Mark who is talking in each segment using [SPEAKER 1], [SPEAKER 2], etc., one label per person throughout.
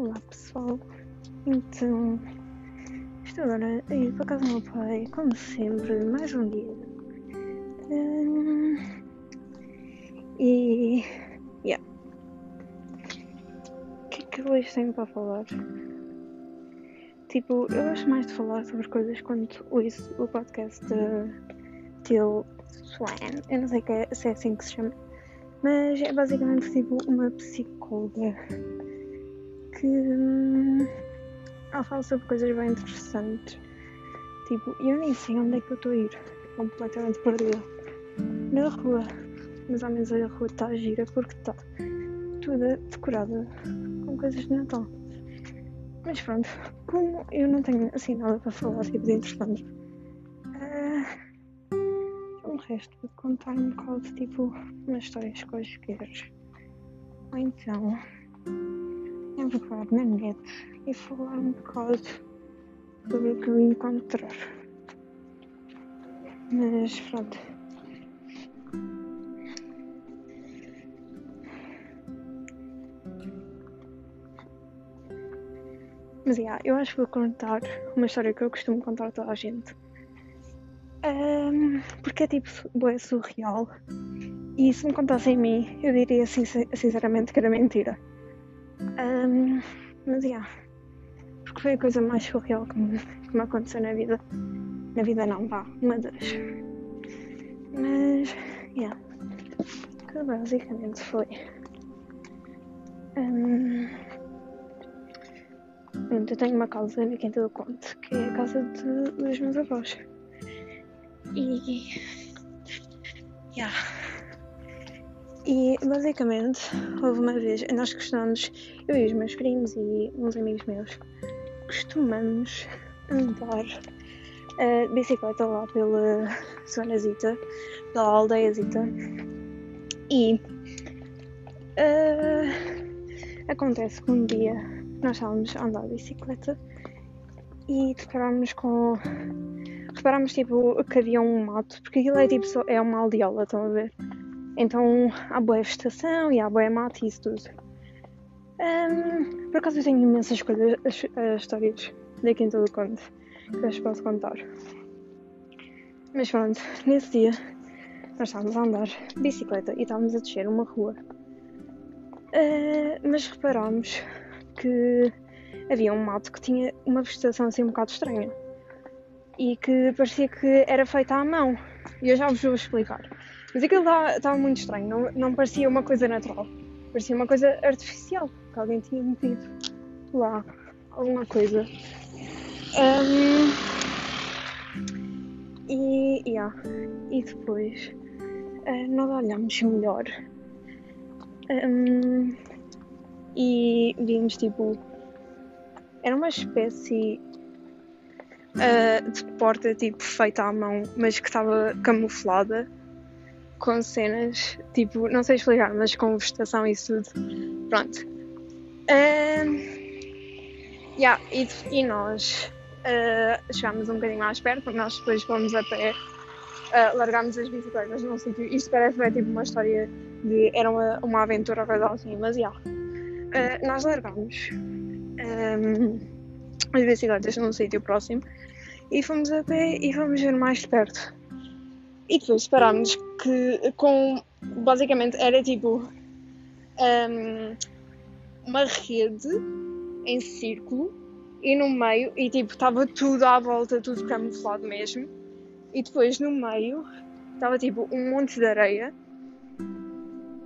[SPEAKER 1] Olá pessoal, então estou agora a ir para casa do meu pai, como sempre, mais um dia. Hum, e. Yeah. O que é que eu hoje tenho para falar? Tipo, eu gosto mais de falar sobre coisas quando ouço o podcast de Till Swan. Eu não sei se é assim que se chama. Mas é basicamente tipo uma psicóloga que hum, ela fala sobre coisas bem interessantes. Tipo, eu nem sei onde é que eu estou a ir. Completamente perdida. Na rua. Mas ao menos a rua está gira porque está toda decorada com coisas de Natal. Mas pronto, como eu não tenho assim nada para falar tipo de interessante, uh, o resto vou contar um bocado tipo umas histórias quaisquer. Ou então net e falar um bocado sobre o que eu encontrar. Mas pronto. Mas yeah, eu acho que vou contar uma história que eu costumo contar a toda a gente. Um, porque é tipo é surreal. E se me contassem a mim, eu diria sinceramente que era mentira. Um, mas yeah, porque foi a coisa mais surreal que me, que me aconteceu na vida. Na vida não, vá, uma das. Mas, yeah, que basicamente foi. Um, eu tenho uma casa na Quinta do Conte, que é a casa de, dos meus avós. E. Yeah. E basicamente, houve uma vez, nós costumamos, eu e os meus primos e uns amigos meus, costumamos andar uh, de bicicleta lá pela zonazita, pela aldeiazita. E uh, acontece que um dia nós estávamos a andar de bicicleta e deparámos com. Reparámos tipo que havia um mato, porque aquilo é tipo só, é uma aldeola, estão a ver? Então há boa vegetação e há boa mata e isso tudo. Um, por acaso eu tenho imensas coisas, as, as histórias da Quinta do Conde que eu vos posso contar. Mas pronto, nesse dia nós estávamos a andar de bicicleta e estávamos a descer uma rua. Uh, mas reparámos que havia um mato que tinha uma vegetação assim um bocado estranha e que parecia que era feita à mão. E eu já vos vou explicar. Mas aquilo estava muito estranho, não, não parecia uma coisa natural, parecia uma coisa artificial, que alguém tinha metido lá alguma coisa. Um, e, yeah. e depois uh, nós olhámos melhor um, e vimos tipo. Era uma espécie uh, de porta tipo feita à mão, mas que estava camuflada com cenas, tipo, não sei explicar, mas com vegetação e tudo. Pronto. Um, yeah, e, e nós uh, chegámos um bocadinho mais perto, porque nós depois fomos a pé, uh, largámos as bicicletas num sítio. Isto parece bem tipo uma história de. Era uma, uma aventura ou coisa assim, mas já. Yeah. Uh, nós largámos um, as bicicletas num sítio próximo e fomos a pé e fomos ver mais de perto. E depois separámos que com basicamente era tipo um, uma rede em círculo e no meio, e tipo, estava tudo à volta, tudo camuflado mesmo. E depois no meio estava tipo um monte de areia.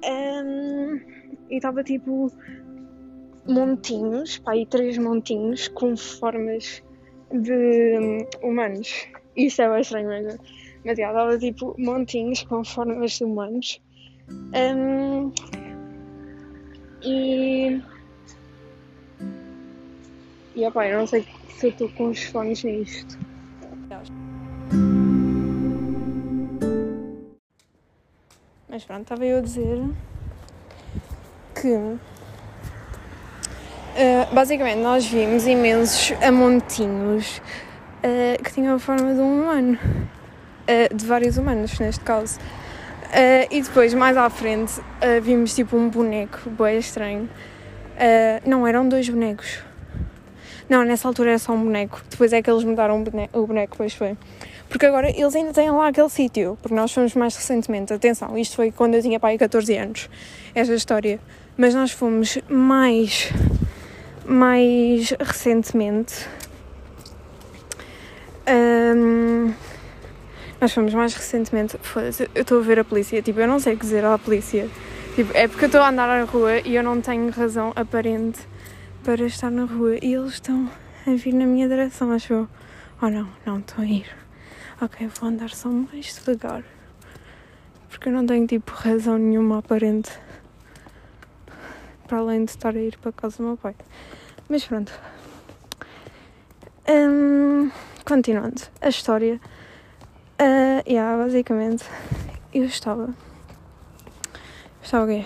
[SPEAKER 1] Um, e estava tipo montinhos, pá, aí três montinhos com formas de um, humanos. Isso é bem estranho mesmo. Mas já, dava tipo montinhos com formas de humanos. Um, e. E opa, eu não sei se eu estou com os fones nisto. Mas pronto, estava eu a dizer que uh, basicamente nós vimos imensos amontinhos uh, que tinham a forma de um humano uh, de vários humanos, neste caso. Uh, e depois, mais à frente, uh, vimos tipo um boneco bem estranho não, eram dois bonecos. Não, nessa altura era só um boneco. Depois é que eles mudaram o boneco, o boneco pois foi. Porque agora eles ainda têm lá aquele sítio, porque nós fomos mais recentemente. Atenção, isto foi quando eu tinha pai 14 anos, esta história. Mas nós fomos mais, mais recentemente. Um, nós fomos mais recentemente. Eu estou a ver a polícia, tipo, eu não sei o que dizer à polícia. Tipo, é porque eu estou a andar na rua e eu não tenho razão aparente para estar na rua e eles estão a vir na minha direção, acho eu. Oh não, não estão a ir. Ok, vou andar só mais devagar. Porque eu não tenho tipo razão nenhuma aparente. Para além de estar a ir para casa do meu pai. Mas pronto. Um, continuando a história. Uh, yeah, basicamente eu estava. Estava o quê?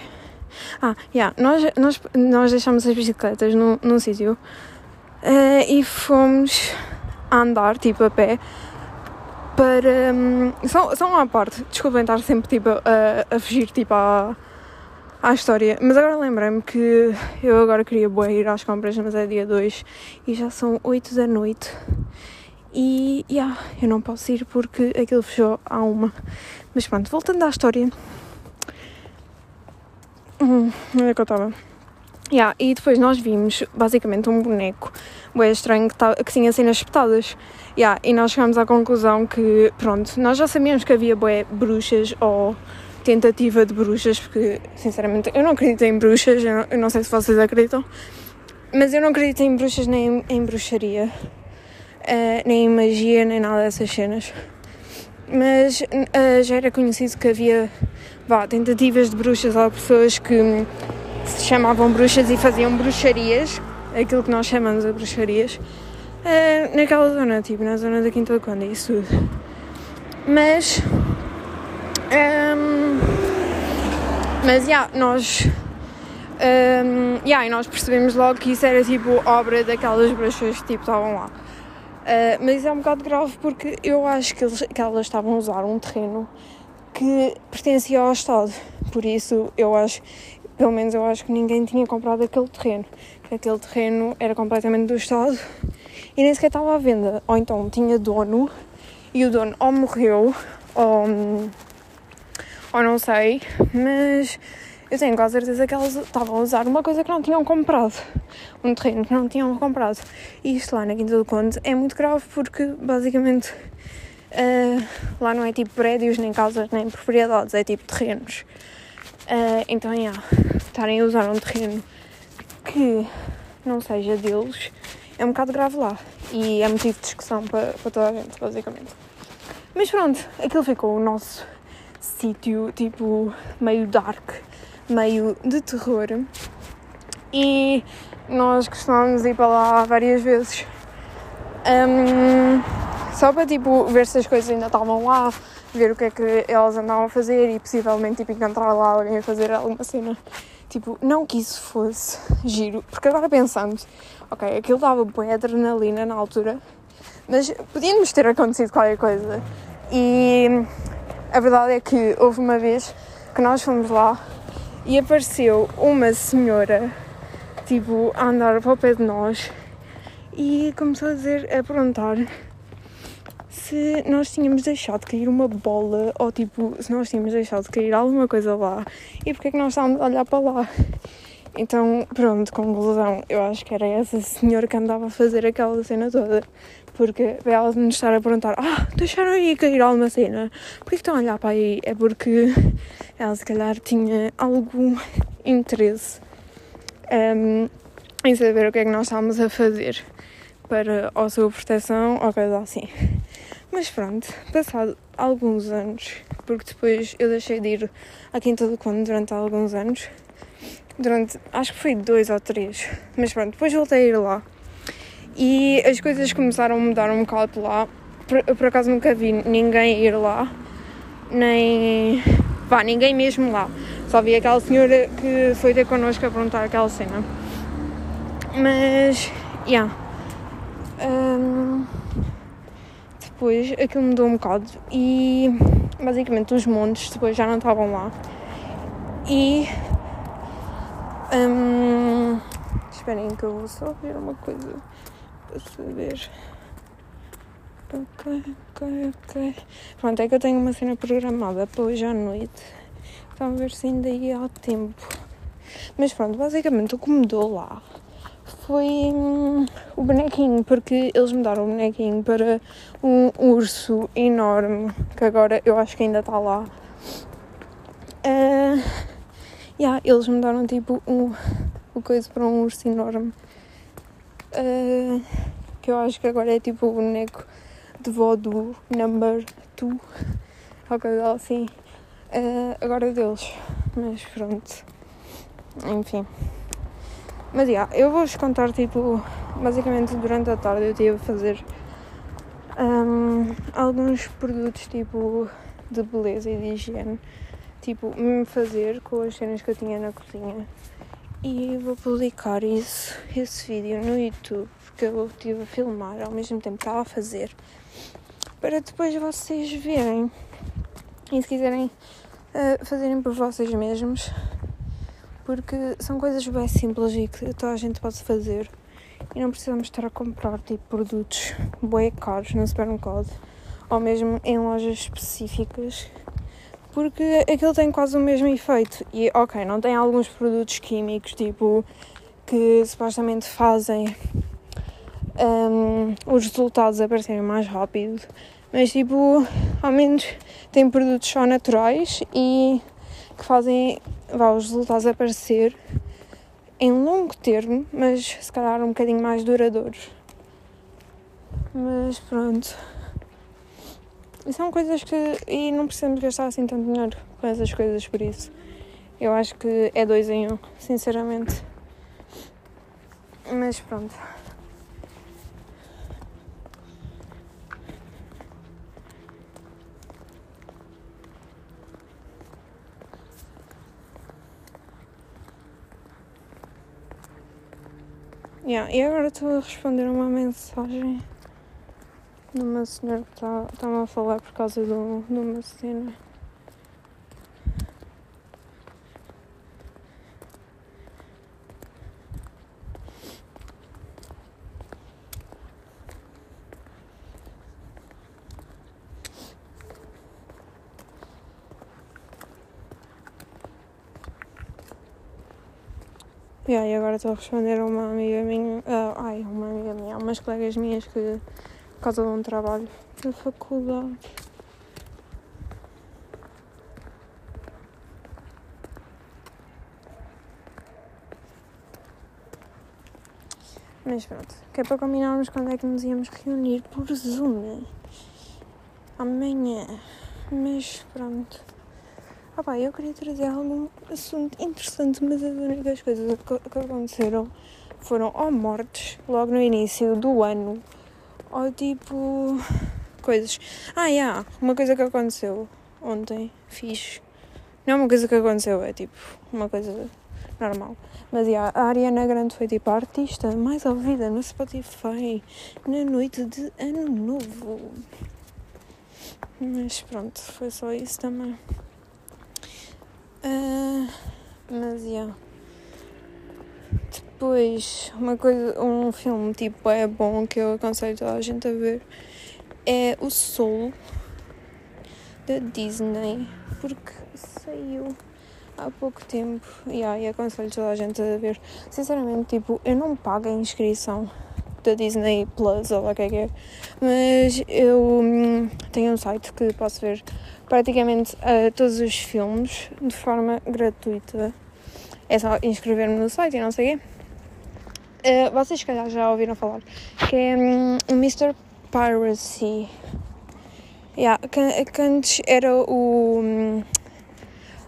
[SPEAKER 1] Ah, yeah, nós, nós, nós deixámos as bicicletas num, num sítio uh, e fomos andar, tipo, a pé, para. Um, só, só uma parte, desculpem estar sempre tipo, a, a fugir tipo, à, à história, mas agora lembrei-me que eu agora queria ir às compras, mas é dia 2 e já são 8 da noite. E yeah, eu não posso ir porque aquilo fechou à uma. Mas pronto, voltando à história. Hum, onde é que eu estava? Yeah, e depois nós vimos basicamente um boneco bem estranho que, tá, que tinha cenas espetadas. Yeah, e nós chegámos à conclusão que, pronto, nós já sabíamos que havia bué bruxas ou tentativa de bruxas, porque sinceramente eu não acredito em bruxas, eu não, eu não sei se vocês acreditam, mas eu não acredito em bruxas nem em, em bruxaria, uh, nem em magia, nem nada dessas cenas. Mas uh, já era conhecido que havia vá, tentativas de bruxas ou pessoas que se chamavam bruxas e faziam bruxarias, aquilo que nós chamamos de bruxarias, uh, naquela zona, tipo na zona da Quinta do Conde, isso tudo. Mas. Um, mas, já, yeah, nós. Um, yeah, e nós percebemos logo que isso era tipo obra daquelas bruxas que tipo, estavam lá. Uh, mas é um bocado grave porque eu acho que, eles, que elas estavam a usar um terreno que pertencia ao Estado. Por isso, eu acho, pelo menos eu acho que ninguém tinha comprado aquele terreno. Que aquele terreno era completamente do Estado e nem sequer estava à venda. Ou então tinha dono e o dono ou morreu ou, ou não sei, mas eu tenho quase certeza que elas estavam a usar uma coisa que não tinham comprado, um terreno que não tinham comprado. E isto lá na Quinta do Conde é muito grave porque basicamente Uh, lá não é tipo prédios, nem casas, nem propriedades, é tipo terrenos. Uh, então, yeah, estarem a usar um terreno que não seja deles é um bocado grave lá. E é motivo de discussão para, para toda a gente, basicamente. Mas pronto, aquilo ficou o nosso sítio, tipo, meio dark, meio de terror. E nós costumamos ir para lá várias vezes. Um, só para tipo ver se as coisas ainda estavam lá, ver o que é que elas andavam a fazer e possivelmente tipo encontrar lá alguém a fazer alguma cena. Tipo, não que isso fosse giro, porque agora pensamos, ok, aquilo dava boa adrenalina na altura, mas podíamos ter acontecido qualquer coisa. E a verdade é que houve uma vez que nós fomos lá e apareceu uma senhora, tipo, a andar para o pé de nós e começou a dizer, a perguntar se nós tínhamos deixado de cair uma bola ou tipo, se nós tínhamos deixado de cair alguma coisa lá e porque é que nós estávamos a olhar para lá. Então, pronto, conclusão, eu acho que era essa senhora que andava a fazer aquela cena toda. Porque para ela nos estar a perguntar, ah, deixaram aí cair alguma cena, por que estão a olhar para aí? É porque ela se calhar tinha algum interesse um, em saber o que é que nós estávamos a fazer para a sua proteção ou coisa assim. Mas pronto, passado alguns anos, porque depois eu deixei de ir à Quinta do Conde durante alguns anos, durante acho que foi dois ou três, mas pronto, depois voltei a ir lá e as coisas começaram a mudar um bocado lá. Por, por acaso nunca vi ninguém ir lá, nem. vá, ninguém mesmo lá. Só vi aquela senhora que foi ter connosco a perguntar aquela cena. Mas. Yeah. Um, depois aquilo mudou um bocado e basicamente os montes depois já não estavam lá. E um, esperem que eu vou só ver uma coisa para saber. Ok, ok, ok. Pronto, é que eu tenho uma cena programada para hoje à noite. A ver se ainda ia ao tempo. Mas pronto, basicamente o que mudou lá foi hum, o bonequinho, porque eles mudaram o bonequinho para um urso enorme, que agora eu acho que ainda está lá. Uh, yeah, eles mudaram tipo um, coisa para um urso enorme. Uh, que eu acho que agora é tipo o boneco de voodoo number 2, ou coisa assim. Uh, agora deles. Mas pronto. Enfim. Mas yeah, eu vou-vos contar, tipo, basicamente durante a tarde eu tive a fazer um, alguns produtos, tipo, de beleza e de higiene. Tipo, me fazer com as cenas que eu tinha na cozinha. E vou publicar isso, esse vídeo no YouTube, porque eu estive a filmar ao mesmo tempo que estava a fazer. Para depois vocês verem. E se quiserem uh, fazerem por vocês mesmos, porque são coisas bem simples e que toda a gente pode fazer e não precisamos estar a comprar tipo produtos bem caros no supermercado ou mesmo em lojas específicas porque aquilo tem quase o mesmo efeito e ok, não tem alguns produtos químicos tipo que supostamente fazem um, os resultados aparecerem mais rápido mas tipo ao menos tem produtos só naturais e que fazem vá, os resultados aparecer em longo termo, mas se calhar um bocadinho mais duradouros. Mas pronto. E são coisas que. E não precisamos gastar assim tanto dinheiro com essas coisas por isso. Eu acho que é dois em um, sinceramente. Mas pronto. Yeah, e agora estou a responder uma mensagem de uma senhora que está-me tá a falar por causa de, de uma cena. Yeah, e agora estou a responder a uma amiga minha, uh, ai, uma amiga minha, umas colegas minhas que, por causa de um trabalho da faculdade. Mas pronto, que é para combinarmos quando é que nos íamos reunir por Zoom. Amanhã. Mas pronto. Ah pá, eu queria trazer algum assunto interessante, mas as únicas coisas que, aconteceram foram ou mortes logo no início do ano, ou tipo coisas. Ah, yeah, uma coisa que aconteceu ontem, fiz. Não é uma coisa que aconteceu, é tipo uma coisa normal. Mas yeah, a Ariana Grande foi tipo a artista mais ouvida no Spotify na noite de Ano Novo. Mas pronto, foi só isso também. Uh, mas, yeah. Depois, uma coisa, um filme tipo é bom que eu aconselho toda a gente a ver é o Soul da Disney, porque saiu há pouco tempo yeah, e aconselho toda a gente a ver. Sinceramente, tipo, eu não pago a inscrição da Disney Plus ou lá o que é que é, mas eu hum, tenho um site que posso ver praticamente uh, todos os filmes de forma gratuita. É só inscrever-me no site e não sei o quê. Uh, vocês, se calhar, já ouviram falar que é um, o Mr. Piracy. Yeah, que, que antes era o. Um,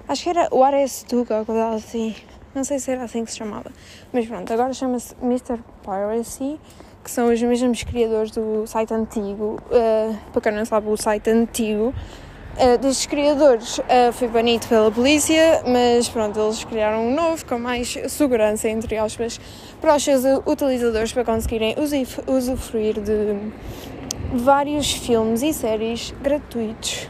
[SPEAKER 1] acho que era o Ares Tuga ou coisa assim. Não sei se era assim que se chamava. Mas pronto, agora chama-se Mr. Piracy, que são os mesmos criadores do site antigo. Uh, para quem não sabe, o site antigo uh, destes criadores uh, foi banido pela polícia, mas pronto, eles criaram um novo com mais segurança, entre aspas, para os seus utilizadores para conseguirem usufruir de vários filmes e séries gratuitos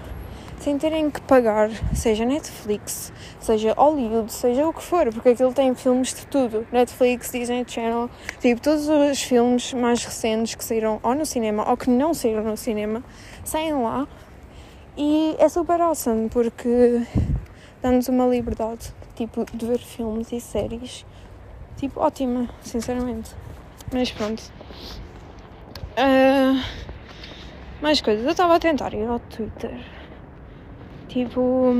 [SPEAKER 1] sem terem que pagar, seja Netflix, seja Hollywood, seja o que for, porque aquilo tem filmes de tudo. Netflix, Disney Channel, tipo, todos os filmes mais recentes que saíram ou no cinema ou que não saíram no cinema, saem lá e é super awesome porque dá-nos uma liberdade, tipo, de ver filmes e séries, tipo, ótima, sinceramente. Mas pronto. Uh, mais coisas. Eu estava a tentar ir ao Twitter Tipo.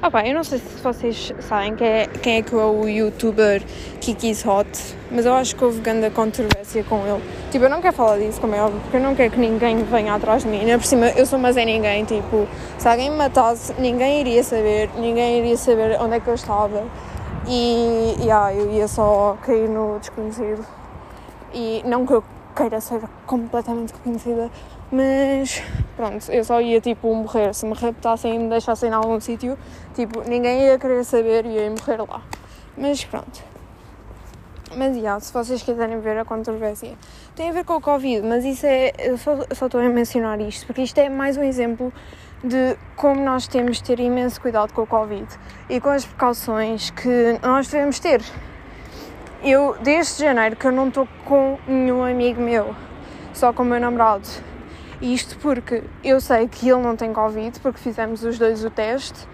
[SPEAKER 1] Ah pá, eu não sei se vocês sabem quem é, quem é que é o youtuber Kiki's Hot, mas eu acho que houve grande controvérsia com ele. Tipo, eu não quero falar disso, como é óbvio, porque eu não quero que ninguém venha atrás de mim. Ainda por cima, eu sou mas é ninguém, tipo, se alguém me matasse, ninguém iria saber, ninguém iria saber onde é que eu estava. E, yeah, eu ia só cair no desconhecido. E não que eu queira ser completamente reconhecida, mas pronto, eu só ia tipo morrer. Se me raptassem e me deixassem em algum sítio, tipo, ninguém ia querer saber e ia morrer lá. Mas pronto. Mas yeah, se vocês quiserem ver a controvérsia, tem a ver com o Covid, mas isso é. Eu só, só estou a mencionar isto, porque isto é mais um exemplo de como nós temos de ter imenso cuidado com o Covid e com as precauções que nós devemos ter. Eu, desde janeiro, que eu não estou com nenhum amigo meu, só com o meu namorado isto porque eu sei que ele não tem Covid, porque fizemos os dois o teste,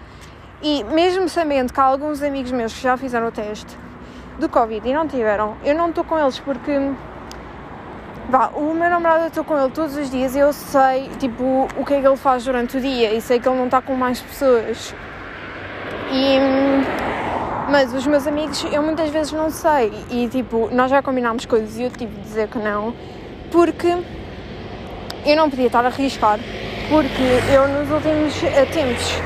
[SPEAKER 1] e mesmo sabendo que há alguns amigos meus que já fizeram o teste do Covid e não tiveram, eu não estou com eles porque. Vá, o meu namorado eu estou com ele todos os dias e eu sei, tipo, o que é que ele faz durante o dia e sei que ele não está com mais pessoas. E. Mas os meus amigos eu muitas vezes não sei e, tipo, nós já combinámos coisas e eu tive de dizer que não porque eu não podia estar a arriscar, porque eu nos últimos eh, tempos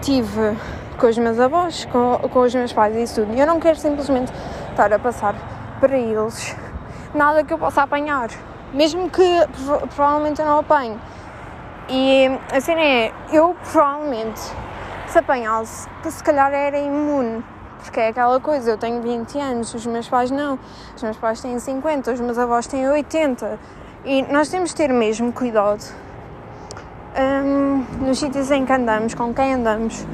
[SPEAKER 1] tive com os meus avós, com, com os meus pais e isso tudo, e eu não quero simplesmente estar a passar para eles nada que eu possa apanhar, mesmo que provavelmente eu não apanhe. E a cena é, eu provavelmente, se apanhasse, que se calhar era imune, porque é aquela coisa, eu tenho 20 anos, os meus pais não, os meus pais têm 50, os meus avós têm 80 e nós temos de ter mesmo cuidado um, nos sítios em que andamos, com quem andamos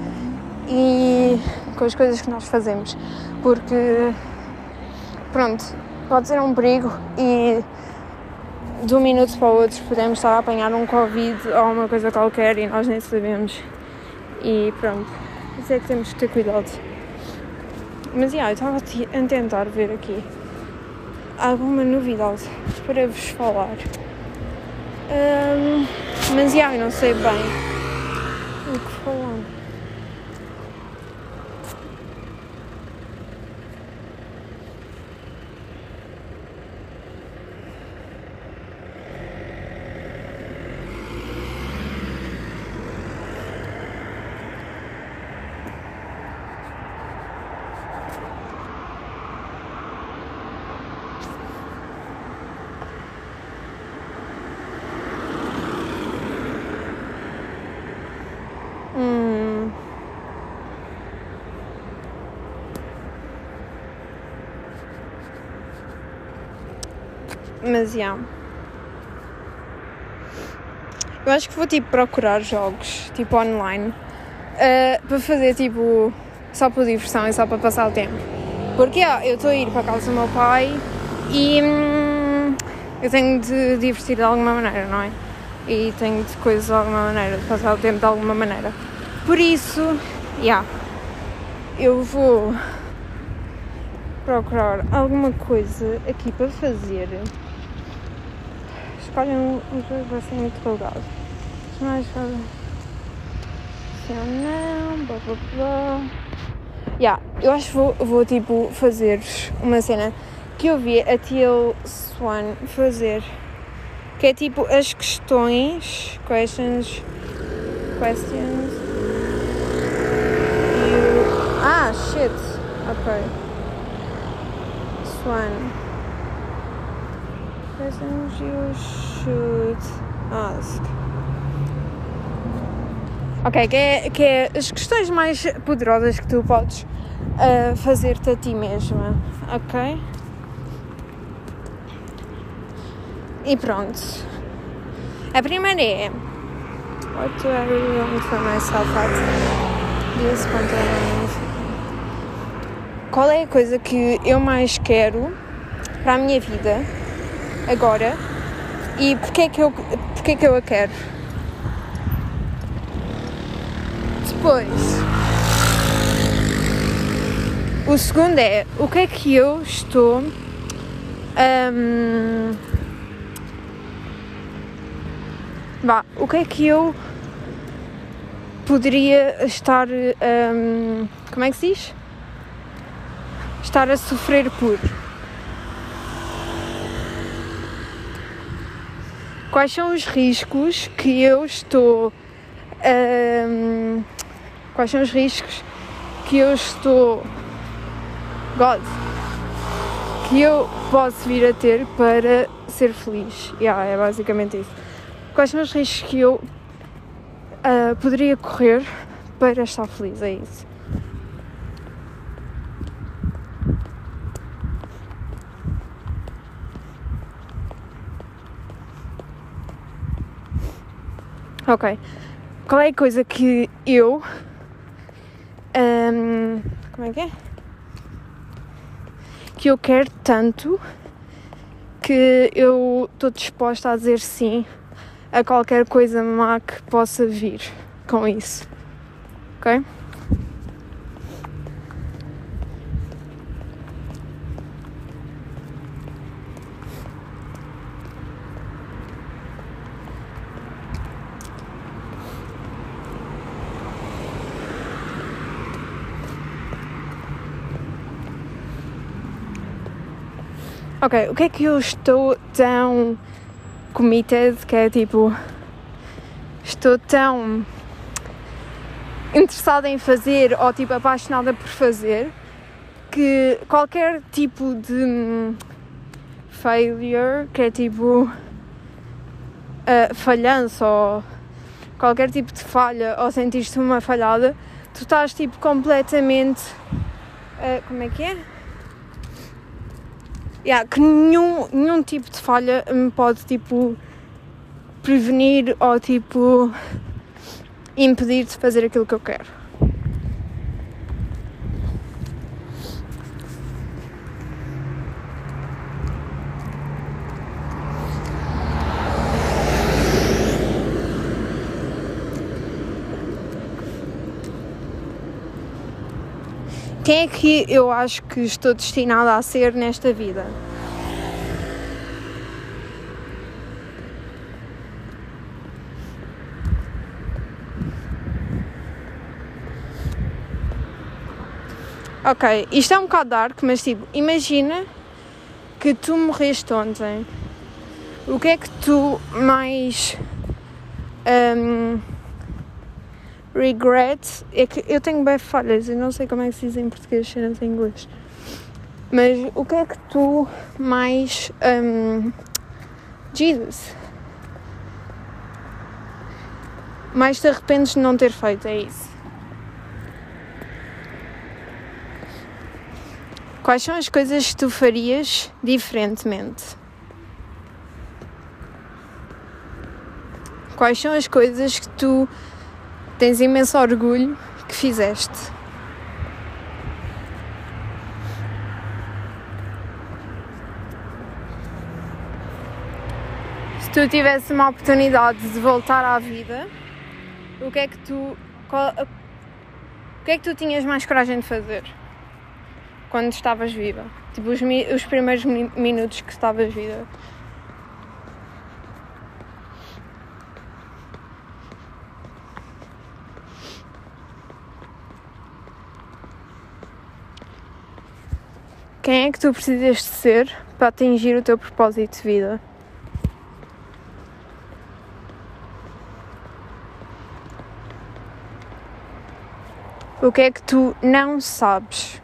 [SPEAKER 1] e com as coisas que nós fazemos, porque pronto, pode ser um perigo e de um minuto para o outro podemos estar a apanhar um Covid ou uma coisa qualquer e nós nem sabemos. E pronto, isso é que temos que ter cuidado. Mas yeah, eu estava a tentar ver aqui alguma novidade para vos falar. Um, mas já, eu não sei bem o que falar. Mas, yeah. Eu acho que vou, tipo, procurar jogos, tipo, online, uh, para fazer, tipo, só por diversão e só para passar o tempo. Porque, yeah, eu estou a ir para a casa do meu pai e hum, eu tenho de divertir de alguma maneira, não é? E tenho de coisas de alguma maneira, de passar o tempo de alguma maneira. Por isso, yeah, eu vou procurar alguma coisa aqui para fazer escolhem um, jogo ser muito colgado. Os mais fazem. Se ou não, blá blá blá. Yeah, eu acho que vou, vou tipo fazer uma cena que eu vi a Teal Swan fazer. Que é tipo as questões. Questions. Questions. You. Ah, shit. Ok. Swan questions you should ask. Ok, que é, que é as questões mais poderosas que tu podes uh, fazer-te a ti mesma, ok? E pronto. A primeira é What do I really want for myself at this point in? Qual é a coisa que eu mais quero para a minha vida agora e porque é que eu, porque é que eu a quero? Depois, o segundo é o que é que eu estou um, Bah, o que é que eu poderia estar. Um, como é que se diz? Estar a sofrer por. Quais são os riscos que eu estou. Um, quais são os riscos que eu estou. God! Que eu posso vir a ter para ser feliz. Yeah, é basicamente isso quais são os riscos que eu uh, poderia correr para estar feliz, é isso. Ok. Qual é a coisa que eu. Um, como é que é? Que eu quero tanto que eu estou disposta a dizer sim a qualquer coisa má que possa vir com isso. Ok? Ok, o que é que eu estou tão committed, que é tipo, estou tão interessada em fazer ou tipo apaixonada por fazer que qualquer tipo de failure, que é tipo uh, falhança ou qualquer tipo de falha ou sentiste uma falhada, tu estás tipo completamente. Uh, como é que é? Yeah, que nenhum, nenhum tipo de falha me pode tipo prevenir ou tipo impedir de fazer aquilo que eu quero. Quem é que eu acho que estou destinada a ser nesta vida? Ok, isto é um bocado dark, mas tipo, imagina que tu morreste ontem. O que é que tu mais. Um, regret é que eu tenho bem falhas, eu não sei como é que se diz em português, cenas em inglês. Mas o que é que tu mais. Um, Jesus. Mais te arrependes de não ter feito, é isso. Quais são as coisas que tu farias diferentemente? Quais são as coisas que tu tens imenso orgulho que fizeste. Se tu tivesse uma oportunidade de voltar à vida, o que é que tu. Qual, o que é que tu tinhas mais coragem de fazer quando estavas viva? Tipo, os, os primeiros minutos que estavas viva. Quem é que tu precisas de ser para atingir o teu propósito de vida? O que é que tu não sabes?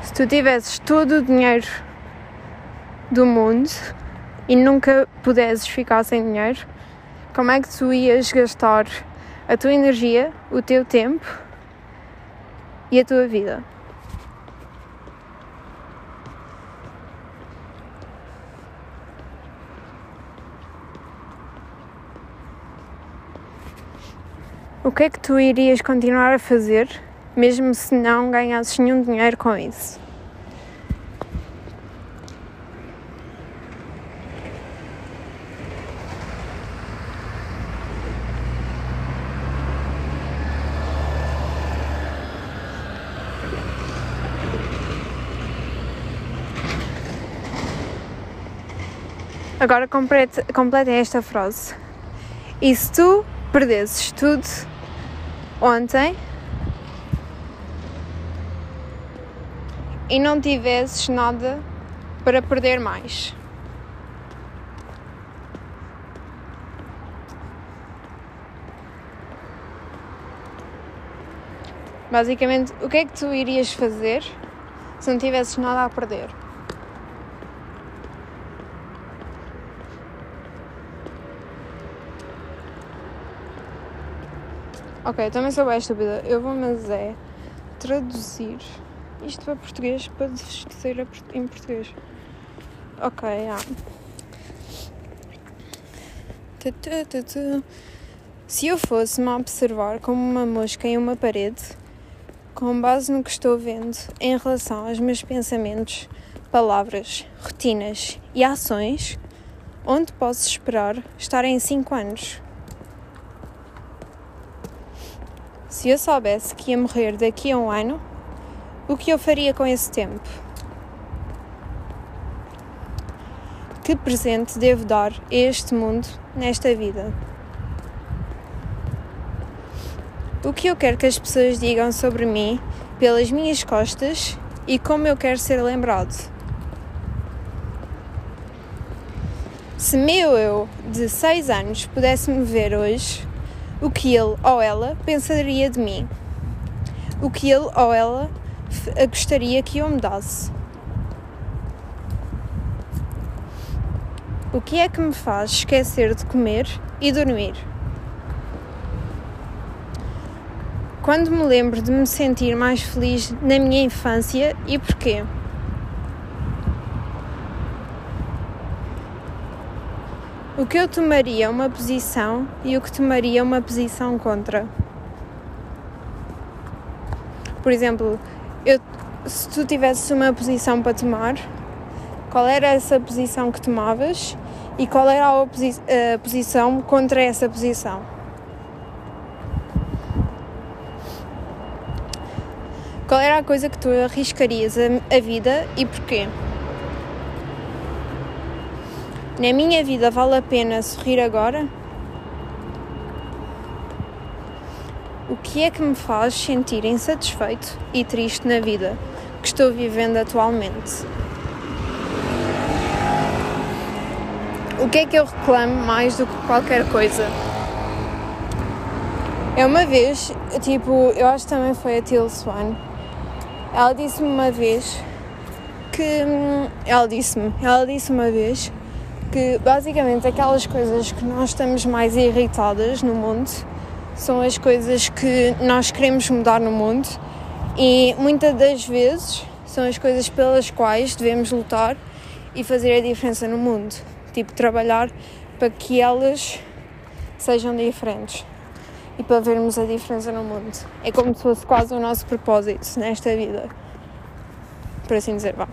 [SPEAKER 1] Se tu tivesses todo o dinheiro do mundo e nunca pudesses ficar sem dinheiro, como é que tu ias gastar a tua energia, o teu tempo e a tua vida. O que é que tu irias continuar a fazer, mesmo se não ganhasses nenhum dinheiro com isso? Agora completem esta frase. E se tu perdesses tudo ontem e não tivesses nada para perder mais? Basicamente, o que é que tu irias fazer se não tivesses nada a perder? Ok, também sou bem estúpida. Eu vou, mas é traduzir isto para português para ser em português. Ok, ah. Se eu fosse-me observar como uma mosca em uma parede, com base no que estou vendo em relação aos meus pensamentos, palavras, rotinas e ações, onde posso esperar estar em 5 anos? Se eu soubesse que ia morrer daqui a um ano, o que eu faria com esse tempo? Que presente devo dar a este mundo nesta vida? O que eu quero que as pessoas digam sobre mim pelas minhas costas e como eu quero ser lembrado? Se meu eu de 6 anos pudesse me ver hoje, o que ele ou ela pensaria de mim, o que ele ou ela gostaria que eu mudasse. O que é que me faz esquecer de comer e dormir? Quando me lembro de me sentir mais feliz na minha infância e porquê? O que eu tomaria uma posição e o que tomaria uma posição contra. Por exemplo, eu, se tu tivesses uma posição para tomar, qual era essa posição que tomavas e qual era a, oposi a posição contra essa posição? Qual era a coisa que tu arriscarias a, a vida e porquê? Na minha vida vale a pena sorrir agora? O que é que me faz sentir insatisfeito e triste na vida que estou vivendo atualmente? O que é que eu reclamo mais do que qualquer coisa? É uma vez, tipo, eu acho que também foi a Till Swan. Ela disse-me uma vez que. Hum, ela disse-me, ela disse uma vez que basicamente aquelas coisas que nós estamos mais irritadas no mundo são as coisas que nós queremos mudar no mundo e muitas das vezes são as coisas pelas quais devemos lutar e fazer a diferença no mundo. Tipo, trabalhar para que elas sejam diferentes e para vermos a diferença no mundo. É como se fosse quase o nosso propósito nesta vida, por assim dizer. Vá.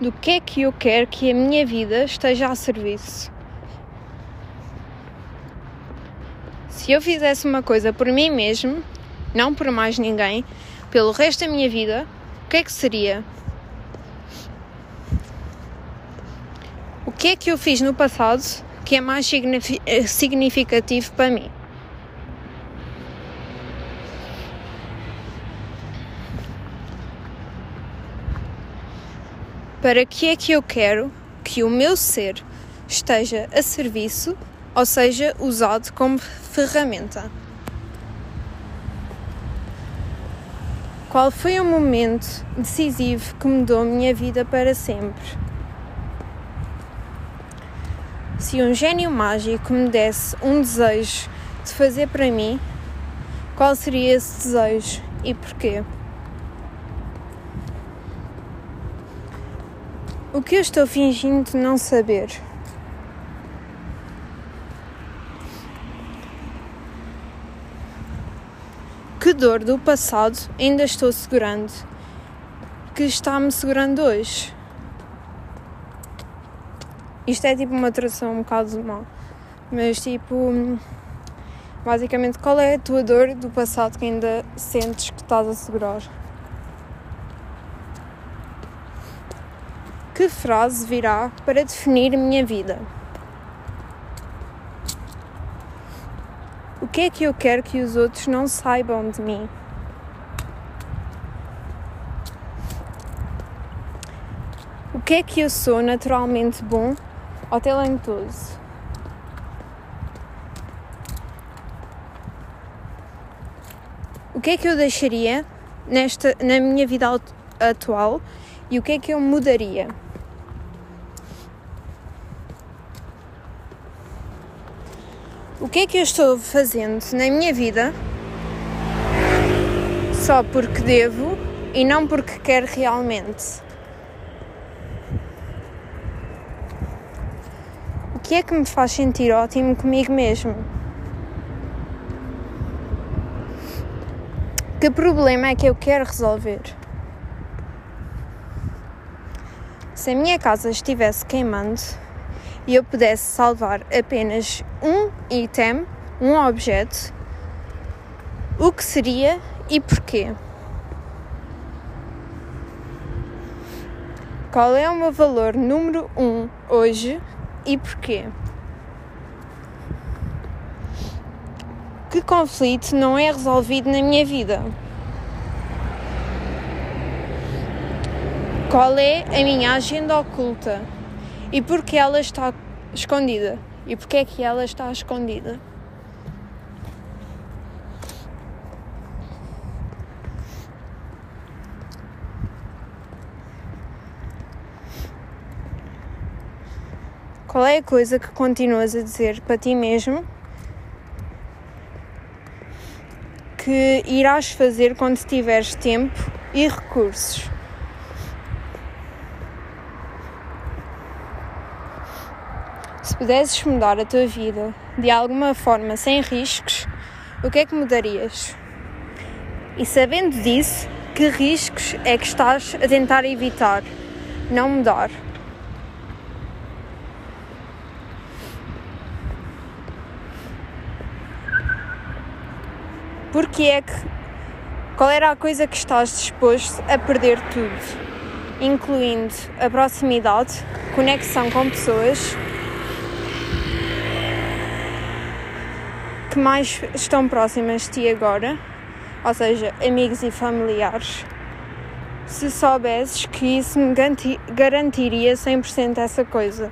[SPEAKER 1] Do que é que eu quero que a minha vida esteja a serviço. Se eu fizesse uma coisa por mim mesmo, não por mais ninguém, pelo resto da minha vida, o que é que seria? O que é que eu fiz no passado que é mais significativo para mim? Para que é que eu quero que o meu ser esteja a serviço, ou seja, usado como ferramenta. Qual foi o momento decisivo que mudou a minha vida para sempre? se um gênio mágico me desse um desejo de fazer para mim, qual seria esse desejo e porquê? O que eu estou fingindo não saber? Que dor do passado ainda estou segurando? Que está-me segurando hoje? Isto é tipo uma tradução um bocado mal, mas tipo, basicamente, qual é a tua dor do passado que ainda sentes que estás a segurar? Que frase virá para definir minha vida? O que é que eu quero que os outros não saibam de mim? O que é que eu sou naturalmente bom ou talentoso? O que é que eu deixaria nesta, na minha vida atual e o que é que eu mudaria? Que é que eu estou fazendo na minha vida só porque devo e não porque quero realmente? O que é que me faz sentir ótimo comigo mesmo? Que problema é que eu quero resolver? Se a minha casa estivesse queimando, e eu pudesse salvar apenas um item, um objeto, o que seria e porquê? Qual é o meu valor número um hoje e porquê? Que conflito não é resolvido na minha vida? Qual é a minha agenda oculta? E porque ela está escondida? E porque é que ela está escondida? Qual é a coisa que continuas a dizer para ti mesmo que irás fazer quando tiveres tempo e recursos? Se pudesses mudar a tua vida de alguma forma sem riscos, o que é que mudarias? E sabendo disso, que riscos é que estás a tentar evitar, não mudar? Porque é que qual era a coisa que estás disposto a perder tudo, incluindo a proximidade, conexão com pessoas que mais estão próximas de ti agora, ou seja, amigos e familiares, se soubesses que isso me garantiria 100% essa coisa.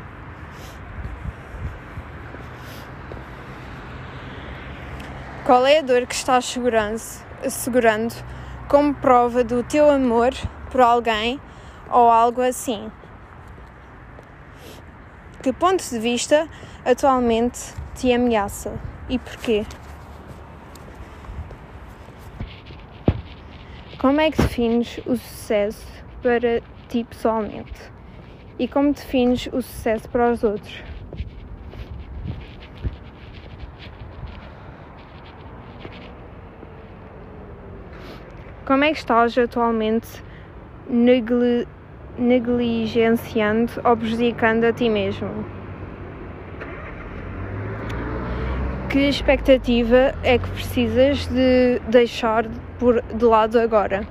[SPEAKER 1] Qual é a dor que estás segurando, como prova do teu amor por alguém ou algo assim? Que ponto de vista atualmente te ameaça? E porquê? Como é que defines o sucesso para ti pessoalmente? E como defines o sucesso para os outros? Como é que estás atualmente negli negligenciando ou prejudicando a ti mesmo? Que expectativa é que precisas de deixar por, de lado agora?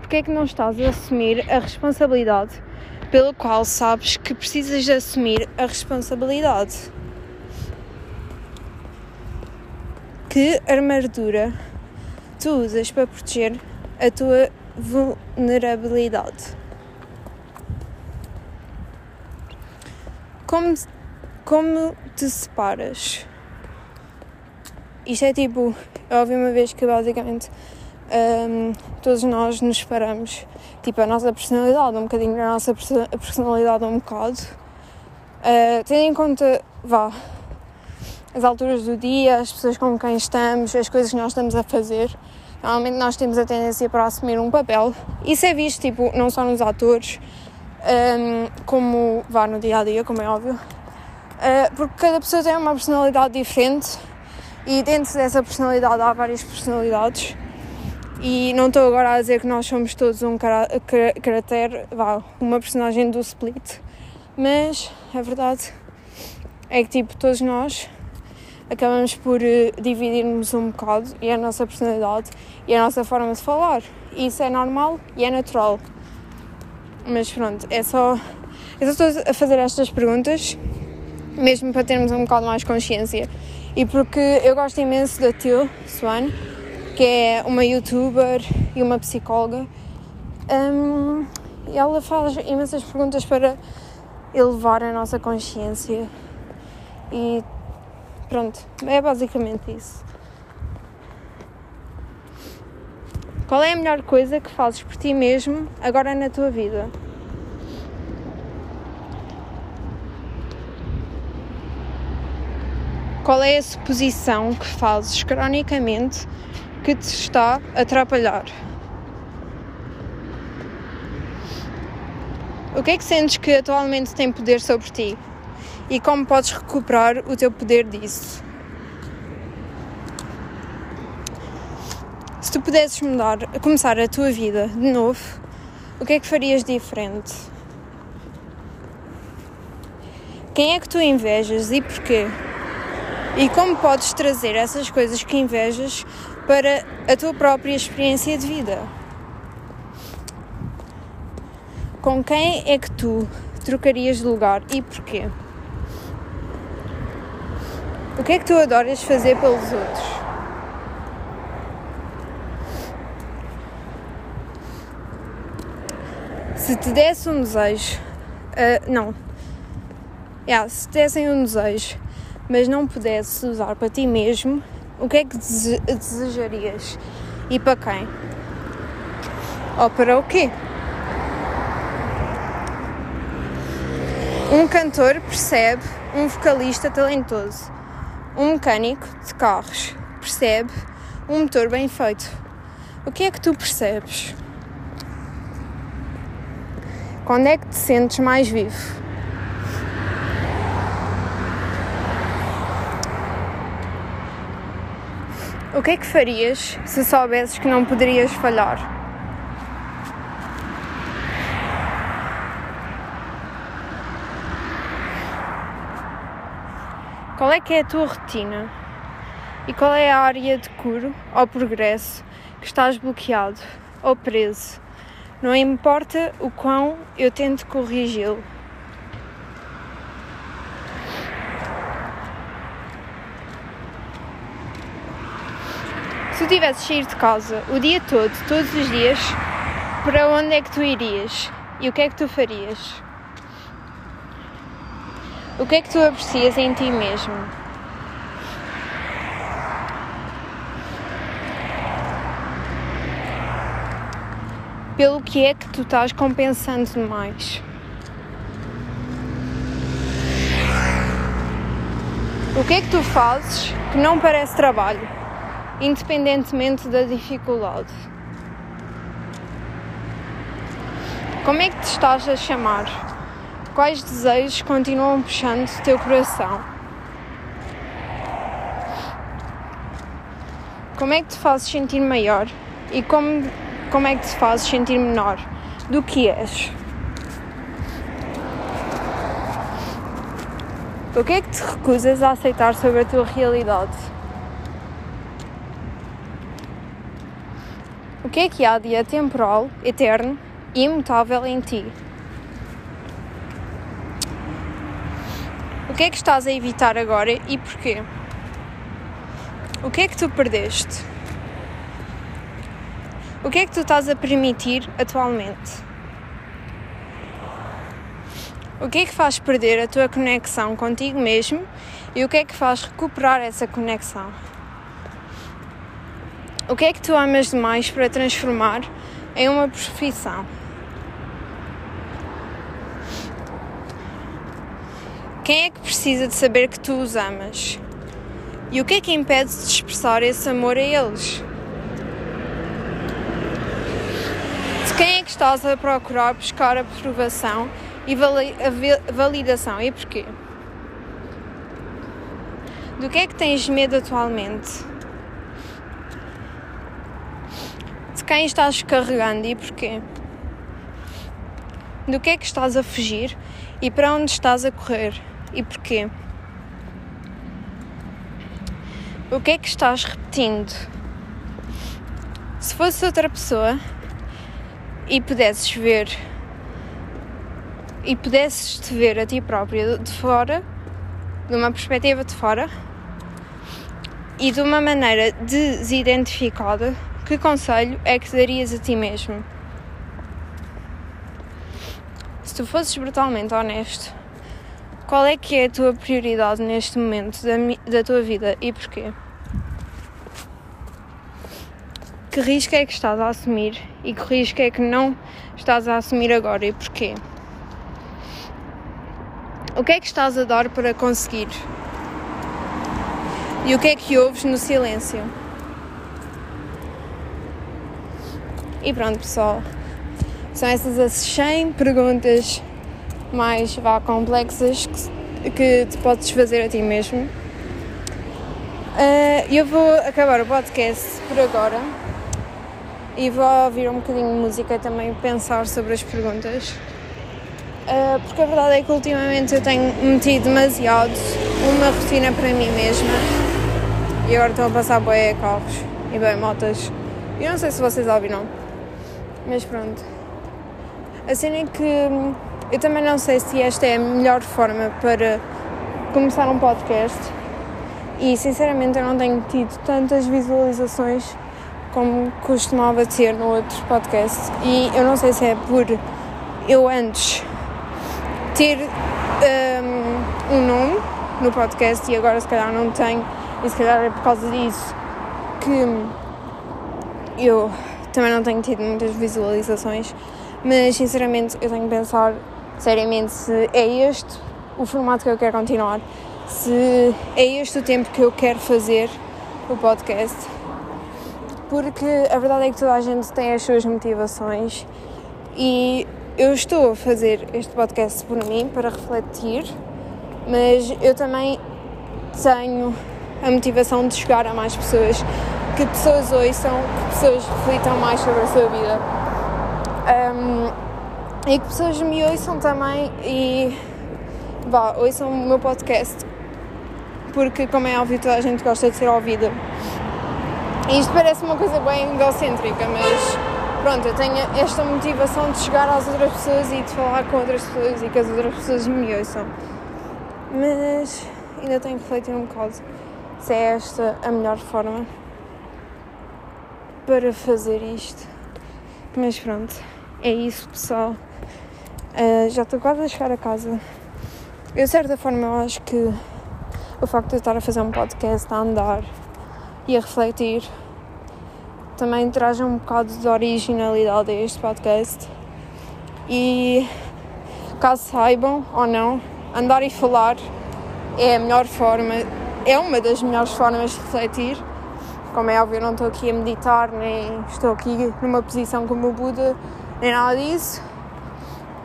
[SPEAKER 1] Porque é que não estás a assumir a responsabilidade pela qual sabes que precisas de assumir a responsabilidade? Que armadura tu usas para proteger a tua vulnerabilidade? Como, como te separas? Isto é tipo, eu ouvi uma vez que basicamente um, todos nós nos separamos, tipo, a nossa personalidade, um bocadinho da nossa personalidade, um bocado. Uh, tendo em conta, vá, as alturas do dia, as pessoas com quem estamos, as coisas que nós estamos a fazer. Normalmente nós temos a tendência para assumir um papel. Isso é visto, tipo, não só nos atores, um, como vá no dia a dia, como é óbvio. Uh, porque cada pessoa tem uma personalidade diferente e dentro dessa personalidade há várias personalidades. E não estou agora a dizer que nós somos todos um caráter, vá, uma personagem do Split, mas a verdade é que tipo, todos nós acabamos por uh, dividir-nos um bocado e é a nossa personalidade e a nossa forma de falar. E isso é normal e é natural. Mas pronto, é só. Eu só estou a fazer estas perguntas mesmo para termos um bocado mais consciência. E porque eu gosto imenso da Til Swan, que é uma youtuber e uma psicóloga. Um, e ela faz imensas perguntas para elevar a nossa consciência. E Pronto, é basicamente isso. Qual é a melhor coisa que fazes por ti mesmo agora na tua vida? Qual é a suposição que fazes cronicamente que te está a atrapalhar? O que é que sentes que atualmente tem poder sobre ti? e como podes recuperar o teu poder disso. Se tu pudesses mudar, começar a tua vida de novo, o que é que farias diferente? Quem é que tu invejas e porquê? E como podes trazer essas coisas que invejas para a tua própria experiência de vida? Com quem é que tu trocarias de lugar e porquê? O que é que tu adoras fazer pelos outros? Se te desse um desejo, uh, não, yeah, se te dessem um desejo, mas não pudesses usar para ti mesmo, o que é que dese desejarias? E para quem? Ou para o quê? Um cantor percebe um vocalista talentoso um mecânico de carros percebe um motor bem feito. O que é que tu percebes? Quando é que te sentes mais vivo? O que é que farias se soubesses que não poderias falhar? Qual é que é a tua rotina? E qual é a área de curo ou progresso que estás bloqueado ou preso? Não importa o quão eu tento corrigi-lo. Se tu tivesses sair de casa o dia todo, todos os dias, para onde é que tu irias? E o que é que tu farias? O que é que tu aprecias em ti mesmo? Pelo que é que tu estás compensando demais? O que é que tu fazes que não parece trabalho, independentemente da dificuldade? Como é que te estás a chamar? Quais desejos continuam puxando o teu coração? Como é que te fazes sentir maior e como, como é que te fazes sentir menor do que és? O que é que te recusas a aceitar sobre a tua realidade? O que é que há de atemporal, eterno e imutável em ti? O que é que estás a evitar agora e porquê? O que é que tu perdeste? O que é que tu estás a permitir atualmente? O que é que faz perder a tua conexão contigo mesmo e o que é que faz recuperar essa conexão? O que é que tu amas demais para transformar em uma profissão? Quem é que precisa de saber que tu os amas? E o que é que impede de expressar esse amor a eles? De quem é que estás a procurar buscar aprovação e validação e porquê? Do que é que tens medo atualmente? De quem estás carregando e porquê? Do que é que estás a fugir e para onde estás a correr e porquê? O que é que estás repetindo? Se fosse outra pessoa e pudesses ver e pudesses te ver a ti própria de fora, de uma perspectiva de fora e de uma maneira desidentificada, que conselho é que darias a ti mesmo? Se tu fosses brutalmente honesto, qual é que é a tua prioridade neste momento da, da tua vida e porquê? Que risco é que estás a assumir e que risco é que não estás a assumir agora e porquê? O que é que estás a dar para conseguir? E o que é que ouves no silêncio? E pronto, pessoal. São essas as 100 perguntas mais vá, complexas que, que te podes fazer a ti mesmo. Uh, eu vou acabar o podcast por agora e vou ouvir um bocadinho de música também pensar sobre as perguntas. Uh, porque a verdade é que ultimamente eu tenho metido demasiado uma rotina para mim mesma e agora estão a passar bem carros e bem motas. Eu não sei se vocês ouviram, mas pronto. A cena é que eu também não sei se esta é a melhor forma para começar um podcast e sinceramente eu não tenho tido tantas visualizações como costumava ter no outro podcast. E eu não sei se é por eu antes ter um, um nome no podcast e agora se calhar não tenho, e se calhar é por causa disso que eu também não tenho tido muitas visualizações, mas sinceramente eu tenho que pensar seriamente se é este o formato que eu quero continuar, se é este o tempo que eu quero fazer o podcast, porque a verdade é que toda a gente tem as suas motivações e eu estou a fazer este podcast por mim, para refletir, mas eu também tenho a motivação de chegar a mais pessoas, que pessoas ouçam, que pessoas reflitam mais sobre a sua vida. Um, e que pessoas me ouçam também e vá, ouçam o meu podcast, porque como é óbvio toda a gente gosta de ser ouvida. Isto parece uma coisa bem egocêntrica, mas pronto, eu tenho esta motivação de chegar às outras pessoas e de falar com outras pessoas e que as outras pessoas me ouçam. Mas ainda tenho que refletir um bocado se é esta a melhor forma para fazer isto. Mas pronto, é isso pessoal. Uh, já estou quase a chegar a casa. Eu, de certa forma, eu acho que o facto de eu estar a fazer um podcast, a andar e a refletir também traz um bocado de originalidade a este podcast. E caso saibam ou não, andar e falar é a melhor forma, é uma das melhores formas de refletir. Como é óbvio, eu não estou aqui a meditar, nem estou aqui numa posição como o Buda, nem nada disso,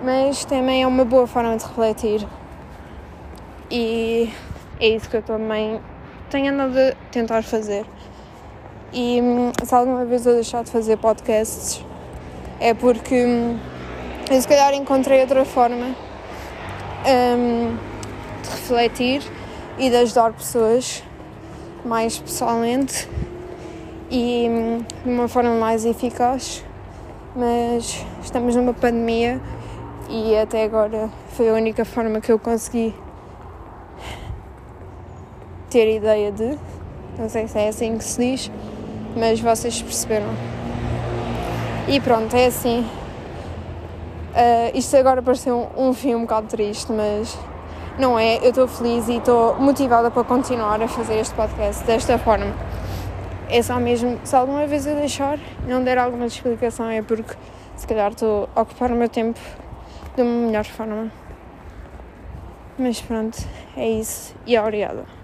[SPEAKER 1] mas também é uma boa forma de refletir. E é isso que eu também tenho andado a tentar fazer. E hum, se alguma vez eu deixar de fazer podcasts é porque hum, eu se calhar encontrei outra forma um, de refletir e de ajudar pessoas mais pessoalmente e hum, de uma forma mais eficaz. Mas estamos numa pandemia e até agora foi a única forma que eu consegui ter ideia de. Não sei se é assim que se diz mas vocês perceberam. E pronto, é assim. Uh, isto agora pareceu um, um fim um bocado triste, mas não é. Eu estou feliz e estou motivada para continuar a fazer este podcast desta forma. é só mesmo, se alguma vez eu deixar, não der alguma explicação, é porque se calhar estou a ocupar o meu tempo de uma melhor forma. Mas pronto, é isso. E obrigada.